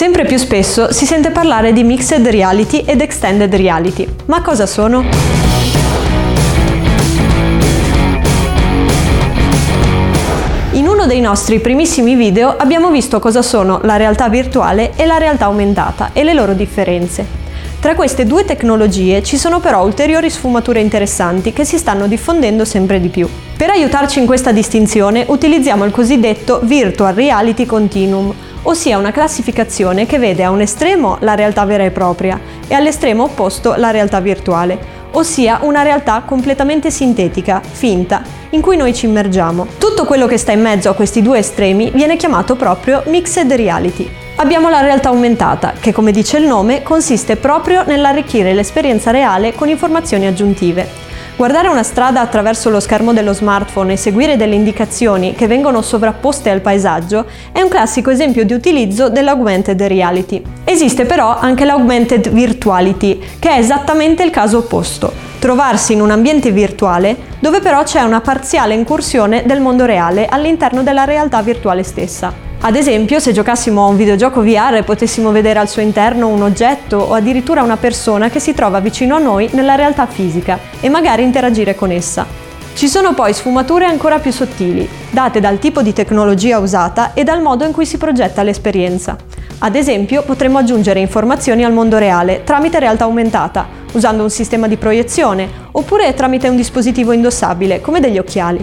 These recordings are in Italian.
Sempre più spesso si sente parlare di mixed reality ed extended reality. Ma cosa sono? In uno dei nostri primissimi video abbiamo visto cosa sono la realtà virtuale e la realtà aumentata e le loro differenze. Tra queste due tecnologie ci sono però ulteriori sfumature interessanti che si stanno diffondendo sempre di più. Per aiutarci in questa distinzione utilizziamo il cosiddetto Virtual Reality Continuum, ossia una classificazione che vede a un estremo la realtà vera e propria e all'estremo opposto la realtà virtuale, ossia una realtà completamente sintetica, finta, in cui noi ci immergiamo. Tutto quello che sta in mezzo a questi due estremi viene chiamato proprio Mixed Reality. Abbiamo la realtà aumentata, che come dice il nome consiste proprio nell'arricchire l'esperienza reale con informazioni aggiuntive. Guardare una strada attraverso lo schermo dello smartphone e seguire delle indicazioni che vengono sovrapposte al paesaggio è un classico esempio di utilizzo dell'augmented reality. Esiste però anche l'augmented virtuality, che è esattamente il caso opposto, trovarsi in un ambiente virtuale dove però c'è una parziale incursione del mondo reale all'interno della realtà virtuale stessa. Ad esempio, se giocassimo a un videogioco VR e potessimo vedere al suo interno un oggetto o addirittura una persona che si trova vicino a noi nella realtà fisica e magari interagire con essa. Ci sono poi sfumature ancora più sottili, date dal tipo di tecnologia usata e dal modo in cui si progetta l'esperienza. Ad esempio, potremmo aggiungere informazioni al mondo reale tramite realtà aumentata, usando un sistema di proiezione, oppure tramite un dispositivo indossabile, come degli occhiali.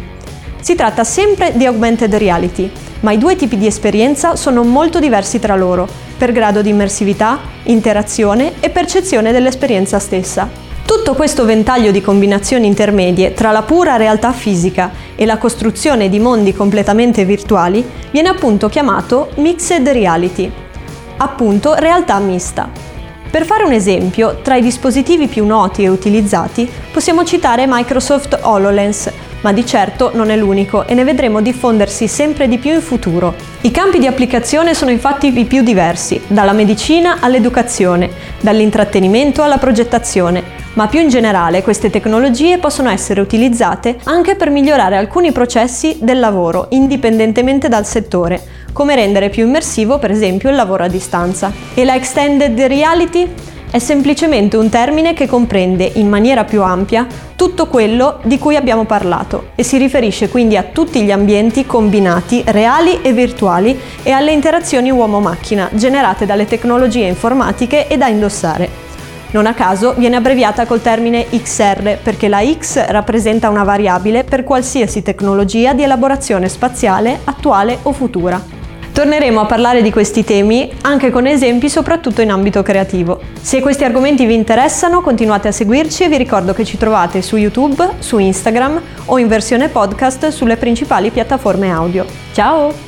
Si tratta sempre di augmented reality, ma i due tipi di esperienza sono molto diversi tra loro, per grado di immersività, interazione e percezione dell'esperienza stessa. Tutto questo ventaglio di combinazioni intermedie tra la pura realtà fisica e la costruzione di mondi completamente virtuali viene appunto chiamato mixed reality, appunto realtà mista. Per fare un esempio, tra i dispositivi più noti e utilizzati possiamo citare Microsoft HoloLens, ma di certo non è l'unico e ne vedremo diffondersi sempre di più in futuro. I campi di applicazione sono infatti i più diversi, dalla medicina all'educazione, dall'intrattenimento alla progettazione, ma più in generale queste tecnologie possono essere utilizzate anche per migliorare alcuni processi del lavoro, indipendentemente dal settore, come rendere più immersivo per esempio il lavoro a distanza. E la extended reality? È semplicemente un termine che comprende in maniera più ampia tutto quello di cui abbiamo parlato e si riferisce quindi a tutti gli ambienti combinati, reali e virtuali e alle interazioni uomo-macchina generate dalle tecnologie informatiche e da indossare. Non a caso viene abbreviata col termine XR perché la X rappresenta una variabile per qualsiasi tecnologia di elaborazione spaziale attuale o futura. Torneremo a parlare di questi temi anche con esempi soprattutto in ambito creativo. Se questi argomenti vi interessano continuate a seguirci e vi ricordo che ci trovate su YouTube, su Instagram o in versione podcast sulle principali piattaforme audio. Ciao!